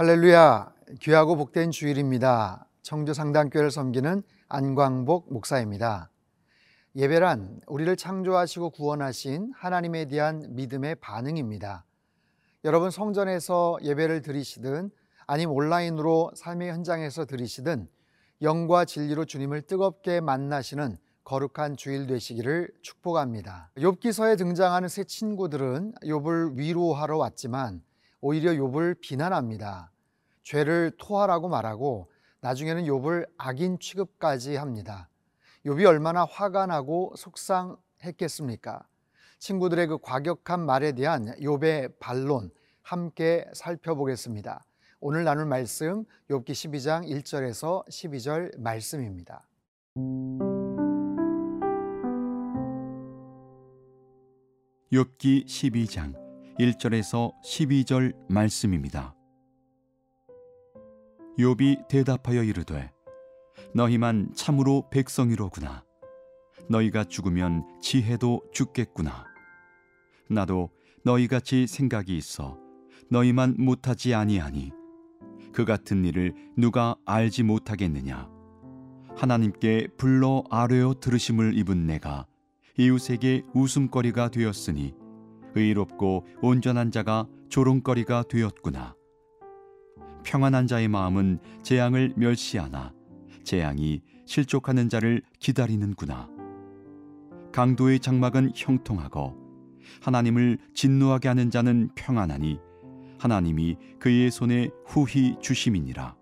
할렐루야. 귀하고 복된 주일입니다. 청주 상당교회를 섬기는 안광복 목사입니다. 예배란 우리를 창조하시고 구원하신 하나님에 대한 믿음의 반응입니다. 여러분 성전에서 예배를 드리시든 아니면 온라인으로 삶의 현장에서 드리시든 영과 진리로 주님을 뜨겁게 만나시는 거룩한 주일 되시기를 축복합니다. 욥기서에 등장하는 새 친구들은 욥을 위로하러 왔지만 오히려 욥을 비난합니다. 죄를 토하라고 말하고 나중에는 욥을 악인 취급까지 합니다. 욥이 얼마나 화가 나고 속상했겠습니까? 친구들의 그 과격한 말에 대한 욥의 반론 함께 살펴보겠습니다. 오늘 나눌 말씀 욥기 12장 1절에서 12절 말씀입니다. 욥기 12장 1절에서 12절 말씀입니다. 욥이 대답하여 이르되 너희만 참으로 백성이로구나. 너희가 죽으면 지혜도 죽겠구나. 나도 너희같이 생각이 있어 너희만 못하지 아니하니 그 같은 일을 누가 알지 못하겠느냐? 하나님께 불러 아뢰어 들으심을 입은 내가 이웃에게 웃음거리가 되었으니 의롭고 온전한 자가 조롱거리가 되었구나. 평안한 자의 마음은 재앙을 멸시하나 재앙이 실족하는 자를 기다리는구나. 강도의 장막은 형통하고 하나님을 진노하게 하는 자는 평안하니 하나님이 그의 손에 후히 주심이니라.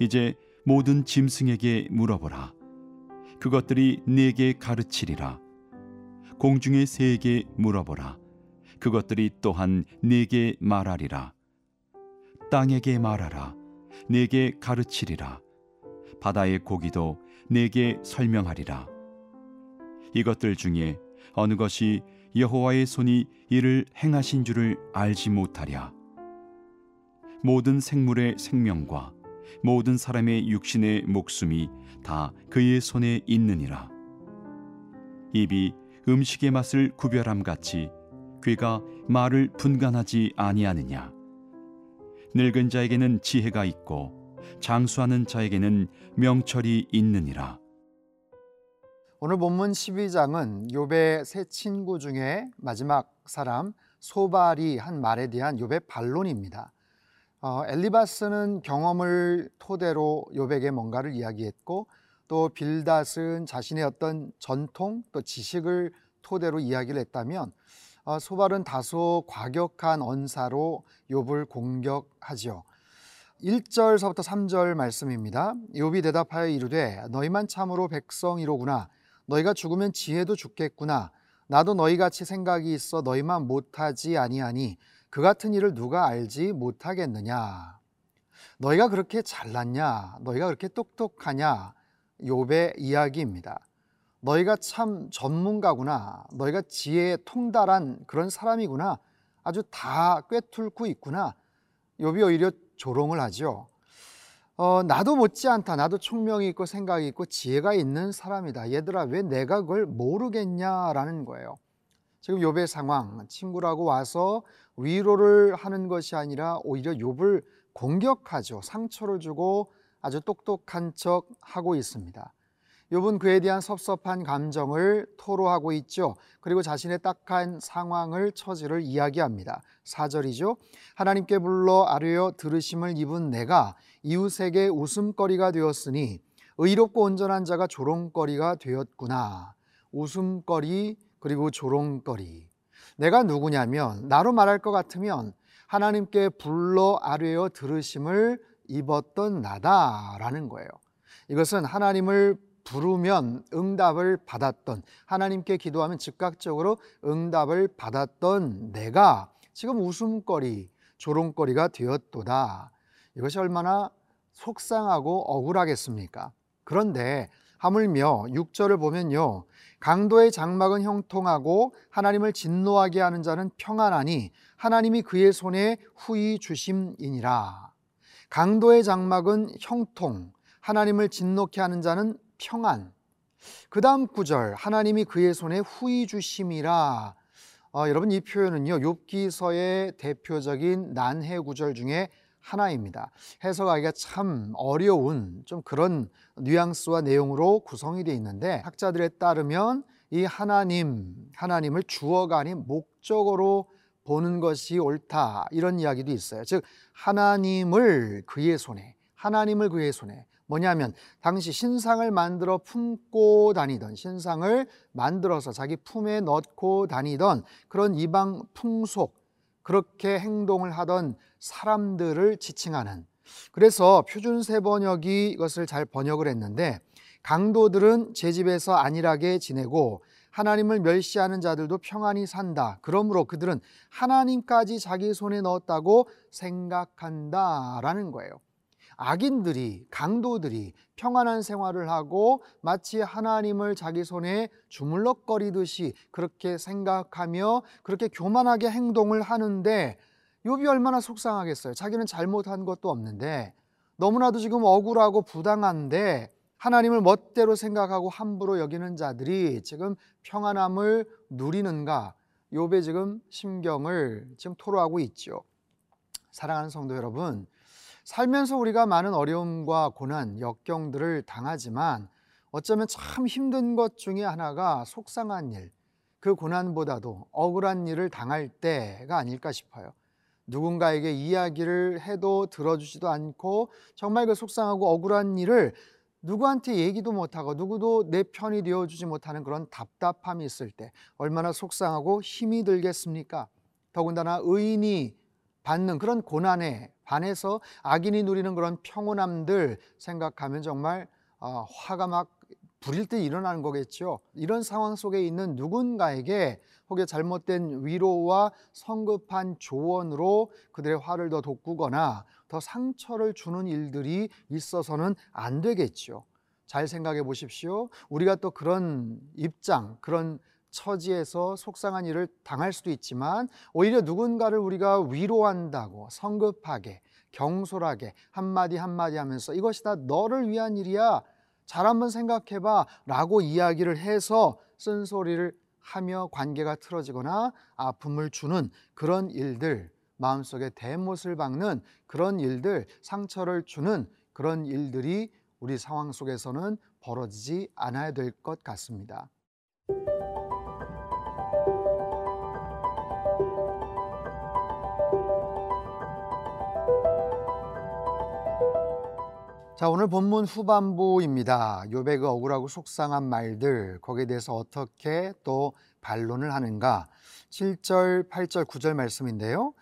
이제 모든 짐승에게 물어보라. 그것들이 네게 가르치리라. 공중의 새에게 물어보라. 그것들이 또한 네게 말하리라. 땅에게 말하라. 네게 가르치리라. 바다의 고기도 네게 설명하리라. 이것들 중에 어느 것이 여호와의 손이 이를 행하신 줄을 알지 못하랴. 모든 생물의 생명과 모든 사람의 육신의 목숨이 다 그의 손에 있느니라. 입이 음식의 맛을 구별함 같이 귀가 말을 분간하지 아니하느냐. 늙은 자에게는 지혜가 있고 장수하는 자에게는 명철이 있느니라. 오늘 본문 12장은 욥의 세 친구 중에 마지막 사람 소발이 한 말에 대한 욥의 반론입니다. 어, 엘리바스는 경험을 토대로 욥에게 뭔가를 이야기했고 또 빌닷은 자신의 어떤 전통 또 지식을 토대로 이야기를 했다면 어, 소발은 다소 과격한 언사로 욥을 공격하지요. 1절서부터 3절 말씀입니다. 욥이 대답하여 이르되 너희만 참으로 백성이로구나 너희가 죽으면 지혜도 죽겠구나 나도 너희 같이 생각이 있어 너희만 못하지 아니하니 그 같은 일을 누가 알지 못하겠느냐? 너희가 그렇게 잘났냐? 너희가 그렇게 똑똑하냐? 욥의 이야기입니다. 너희가 참 전문가구나. 너희가 지혜에 통달한 그런 사람이구나. 아주 다 꿰뚫고 있구나. 욥이 오히려 조롱을 하죠. 어, 나도 못지않다. 나도 총명이 있고 생각이 있고 지혜가 있는 사람이다. 얘들아, 왜 내가 그걸 모르겠냐라는 거예요. 지금 욥의 상황, 친구라고 와서 위로를 하는 것이 아니라 오히려 욥을 공격하죠. 상처를 주고 아주 똑똑한 척 하고 있습니다. 욥은 그에 대한 섭섭한 감정을 토로하고 있죠. 그리고 자신의 딱한 상황을 처지를 이야기합니다. 4절이죠. 하나님께 불러 아뢰어 들으심을 입은 내가 이웃에게 웃음거리가 되었으니 의롭고 온전한 자가 조롱거리가 되었구나. 웃음거리 그리고 조롱거리. 내가 누구냐면 나로 말할 것 같으면 하나님께 불러 아뢰어 들으심을 입었던 나다라는 거예요. 이것은 하나님을 부르면 응답을 받았던 하나님께 기도하면 즉각적으로 응답을 받았던 내가 지금 웃음거리, 조롱거리가 되었도다. 이것이 얼마나 속상하고 억울하겠습니까? 그런데 하물며 6절을 보면요. 강도의 장막은 형통하고 하나님을 진노하게 하는 자는 평안하니 하나님이 그의 손에 후히 주심이니라. 강도의 장막은 형통, 하나님을 진노케 하는 자는 평안. 그 다음 구절 하나님이 그의 손에 후히 주심이라. 어, 여러분 이 표현은요 욥기서의 대표적인 난해 구절 중에 하나입니다. 해석하기가 참 어려운 좀 그런 뉘앙스와 내용으로 구성이 되어 있는데 학자들에 따르면 이 하나님, 하나님을 주어가 아닌 목적으로 보는 것이 옳다. 이런 이야기도 있어요. 즉 하나님을 그의 손에, 하나님을 그의 손에. 뭐냐면 당시 신상을 만들어 품고 다니던 신상을 만들어서 자기 품에 넣고 다니던 그런 이방 풍속 그렇게 행동을 하던 사람들을 지칭하는. 그래서 표준세 번역이 이것을 잘 번역을 했는데 강도들은 제 집에서 안일하게 지내고 하나님을 멸시하는 자들도 평안히 산다. 그러므로 그들은 하나님까지 자기 손에 넣었다고 생각한다 라는 거예요. 악인들이 강도들이 평안한 생활을 하고 마치 하나님을 자기 손에 주물럭거리듯이 그렇게 생각하며 그렇게 교만하게 행동을 하는데 욥이 얼마나 속상하겠어요. 자기는 잘못한 것도 없는데 너무나도 지금 억울하고 부당한데 하나님을 멋대로 생각하고 함부로 여기는 자들이 지금 평안함을 누리는가? 욥의 지금 심경을 지금 토로하고 있죠. 사랑하는 성도 여러분, 살면서 우리가 많은 어려움과 고난, 역경들을 당하지만 어쩌면 참 힘든 것 중에 하나가 속상한 일, 그 고난보다도 억울한 일을 당할 때가 아닐까 싶어요. 누군가에게 이야기를 해도 들어주지도 않고 정말 그 속상하고 억울한 일을 누구한테 얘기도 못하고 누구도 내 편이 되어주지 못하는 그런 답답함이 있을 때 얼마나 속상하고 힘이 들겠습니까? 더군다나 의인이 받는 그런 고난에 반해서 악인이 누리는 그런 평온함들 생각하면 정말 어, 화가 막 불일 듯 일어나는 거겠죠. 이런 상황 속에 있는 누군가에게 혹여 잘못된 위로와 성급한 조언으로 그들의 화를 더 돋구거나 더 상처를 주는 일들이 있어서는 안 되겠죠. 잘 생각해 보십시오. 우리가 또 그런 입장, 그런 처지에서 속상한 일을 당할 수도 있지만 오히려 누군가를 우리가 위로한다고 성급하게 경솔하게 한마디 한마디 하면서 이것이 다 너를 위한 일이야 잘 한번 생각해 봐 라고 이야기를 해서 쓴소리를 하며 관계가 틀어지거나 아픔을 주는 그런 일들 마음속에 대못을 박는 그런 일들 상처를 주는 그런 일들이 우리 상황 속에서는 벌어지지 않아야 될 것 같습니다. 자, 오늘 본문 후반부입니다. 요배 그 억울하고 속상한 말들 거기에 대해서 어떻게 또 반론을 하는가? 7절, 8절, 9절 말씀인데요.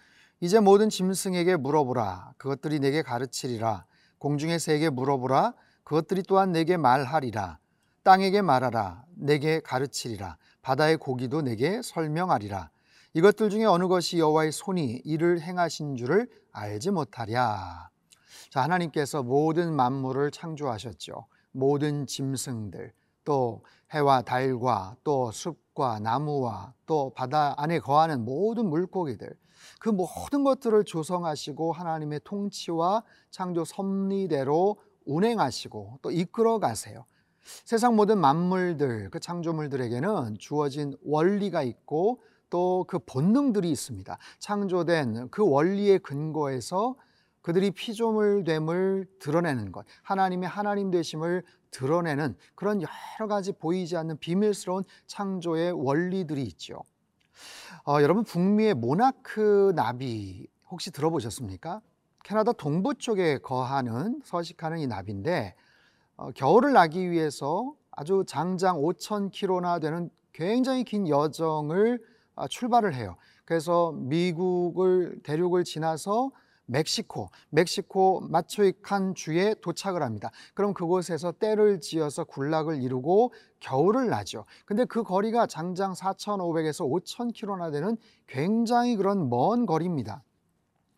이제 모든 짐승에게 물어보라. 그것들이 내게 가르치리라. 공중의 새에게 물어보라. 그것들이 또한 내게 말하리라. 땅에게 말하라. 내게 가르치리라. 바다의 고기도 내게 설명하리라. 이것들 중에 어느 것이 여호와의 손이 이를 행하신 줄을 알지 못하랴. 자, 하나님께서 모든 만물을 창조하셨죠. 모든 짐승들, 또 해와 달과 또 숲과 나무와 또 바다 안에 거하는 모든 물고기들, 그 모든 것들을 조성하시고 하나님의 통치와 창조 섭리대로 운행하시고 또 이끌어 가세요. 세상 모든 만물들, 그 창조물들에게는 주어진 원리가 있고 또 그 본능들이 있습니다. 창조된 그 원리의 근거에서 그들이 피조물됨을 드러내는 것, 하나님의 하나님 되심을 드러내는 그런 여러 가지 보이지 않는 비밀스러운 창조의 원리들이 있죠. 어, 여러분 북미의 모나크 나비 혹시 들어보셨습니까? 캐나다 동부 쪽에 거하는 서식하는 이 나비인데 어, 겨울을 나기 위해서 아주 장장 5천 킬로나 되는 굉장히 긴 여정을 어, 출발을 해요. 그래서 미국을 대륙을 지나서 멕시코, 멕시코 마초이칸 주에 도착을 합니다. 그럼 그곳에서 때를 지어서 군락을 이루고 겨울을 나죠. 근데 그 거리가 장장 4,500에서 5,000km나 되는 굉장히 그런 먼 거리입니다.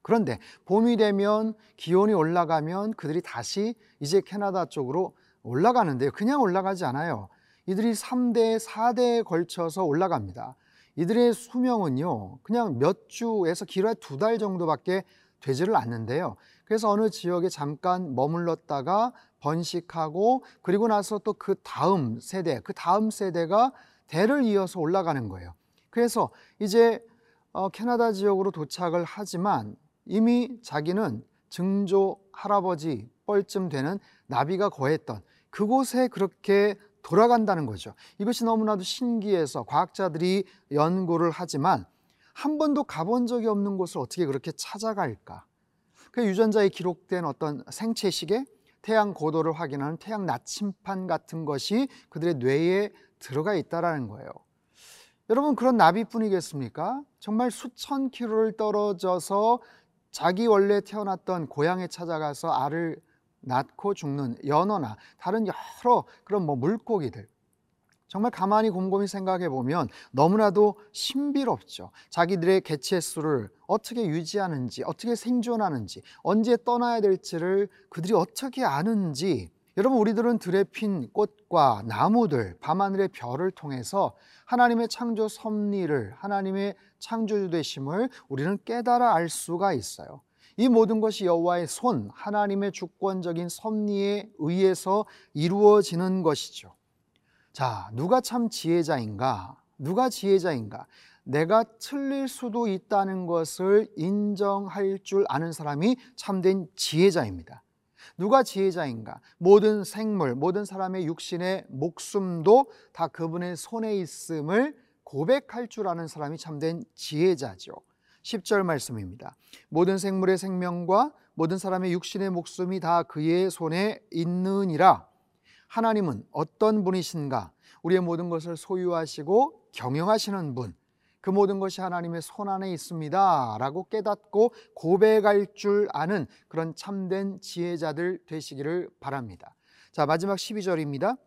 그런데 봄이 되면 기온이 올라가면 그들이 다시 이제 캐나다 쪽으로 올라가는데요. 그냥 올라가지 않아요. 이들이 3대, 4대에 걸쳐서 올라갑니다. 이들의 수명은요, 그냥 몇 주에서 길어야 두 달 정도밖에 되지를 않는데요. 그래서 어느 지역에 잠깐 머물렀다가 번식하고 그리고 나서 또 그 다음 세대, 그 다음 세대가 대를 이어서 올라가는 거예요. 그래서 이제 어, 캐나다 지역으로 도착을 하지만 이미 자기는 증조 할아버지 뻘쯤 되는 나비가 거했던 그곳에 그렇게 돌아간다는 거죠. 이것이 너무나도 신기해서 과학자들이 연구를 하지만 한 번도 가본 적이 없는 곳을 어떻게 그렇게 찾아갈까? 그 유전자에 기록된 어떤 생체 시계, 태양 고도를 확인하는 태양 나침판 같은 것이 그들의 뇌에 들어가 있다라는 거예요. 여러분 그런 나비뿐이겠습니까? 정말 수천 킬로를 떨어져서 자기 원래 태어났던 고향에 찾아가서 알을 낳고 죽는 연어나 다른 여러 그런 뭐 물고기들 정말 가만히 곰곰이 생각해 보면 너무나도 신비롭죠. 자기들의 개체 수를 어떻게 유지하는지, 어떻게 생존하는지, 언제 떠나야 될지를 그들이 어떻게 아는지 여러분 우리들은 들에 핀 꽃과 나무들, 밤하늘의 별을 통해서 하나님의 창조 섭리를 하나님의 창조주 되심을 우리는 깨달아 알 수가 있어요. 이 모든 것이 여호와의 손, 하나님의 주권적인 섭리에 의해서 이루어지는 것이죠. 자, 누가 참 지혜자인가? 누가 지혜자인가? 내가 틀릴 수도 있다는 것을 인정할 줄 아는 사람이 참된 지혜자입니다. 누가 지혜자인가? 모든 생물, 모든 사람의 육신의 목숨도 다 그분의 손에 있음을 고백할 줄 아는 사람이 참된 지혜자죠. 10절 말씀입니다. 모든 생물의 생명과 모든 사람의 육신의 목숨이 다 그의 손에 있느니라. 하나님은 어떤 분이신가? 우리의 모든 것을 소유하시고 경영하시는 분. 그 모든 것이 하나님의 손 안에 있습니다. 라고 깨닫고 고백할 줄 아는 그런 참된 지혜자들 되시기를 바랍니다. 자, 마지막 12절입니다.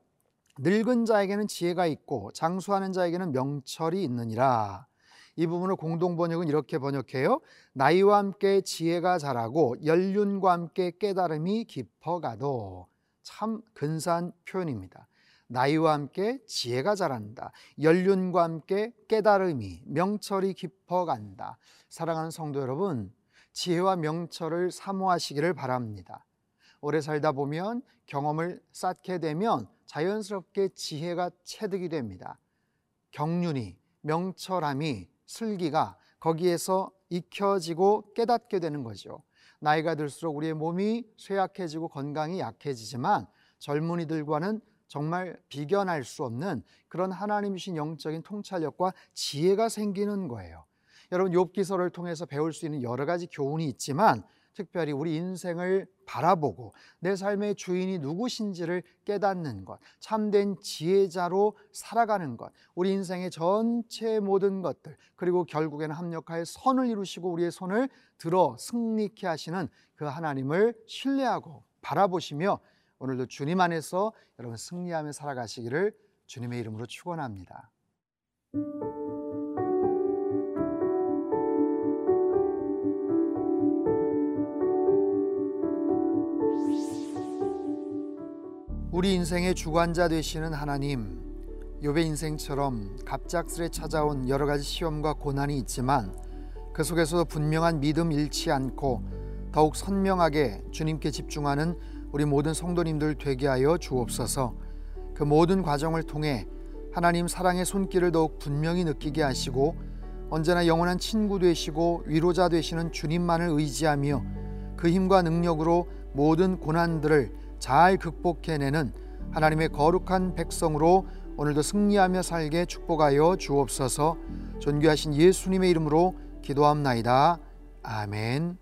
늙은 자에게는 지혜가 있고 장수하는 자에게는 명철이 있느니라. 이 부분을 공동 번역은 이렇게 번역해요. 나이와 함께 지혜가 자라고 연륜과 함께 깨달음이 깊어가도 참 근사한 표현입니다. 나이와 함께 지혜가 자란다. 연륜과 함께 깨달음이 명철이 깊어간다. 사랑하는 성도 여러분, 지혜와 명철을 사모하시기를 바랍니다. 오래 살다 보면 경험을 쌓게 되면 자연스럽게 지혜가 체득이 됩니다. 경륜이 명철함이 슬기가 거기에서 익혀지고 깨닫게 되는 거죠. 나이가 들수록 우리의 몸이 쇠약해지고 건강이 약해지지만 젊은이들과는 정말 비견할 수 없는 그런 하나님이신 영적인 통찰력과 지혜가 생기는 거예요. 여러분 욥기서를 통해서 배울 수 있는 여러 가지 교훈이 있지만 특별히 우리 인생을 바라보고 내 삶의 주인이 누구신지를 깨닫는 것, 참된 지혜자로 살아가는 것, 우리 인생의 전체 모든 것들, 그리고 결국에는 합력하여 선을 이루시고 우리의 손을 들어 승리케 하시는 그 하나님을 신뢰하고 바라보시며 오늘도 주님 안에서 여러분 승리하며 살아가시기를 주님의 이름으로 축원합니다. 우리 인생의 주관자 되시는 하나님, 욥의 인생처럼 갑작스레 찾아온 여러 가지 시험과 고난이 있지만 그 속에서 분명한 믿음 잃지 않고 더욱 선명하게 주님께 집중하는 우리 모든 성도님들 되게 하여 주옵소서. 그 모든 과정을 통해 하나님 사랑의 손길을 더욱 분명히 느끼게 하시고 언제나 영원한 친구 되시고 위로자 되시는 주님만을 의지하며 그 힘과 능력으로 모든 고난들을 잘 극복해내는 하나님의 거룩한 백성으로 오늘도 승리하며 살게 축복하여 주옵소서 존귀하신 예수님의 이름으로 기도합나이다. 아멘.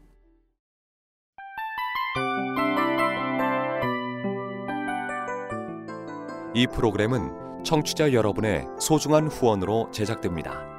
이 프로그램은 청취자 여러분의 소중한 후원으로 제작됩니다.